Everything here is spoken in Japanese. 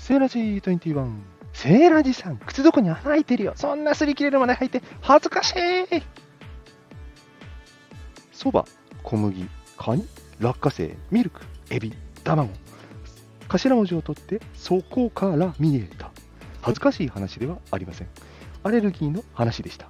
セーラジー21。セーラジさん、靴底に穴開いてるよ。そんな擦り切れるまで履いて恥ずかしい。そば、小麦、カニ、落花生、ミルク、エビ、卵。頭文字を取って、そこから見えた。恥ずかしい話ではありません。アレルギーの話でした。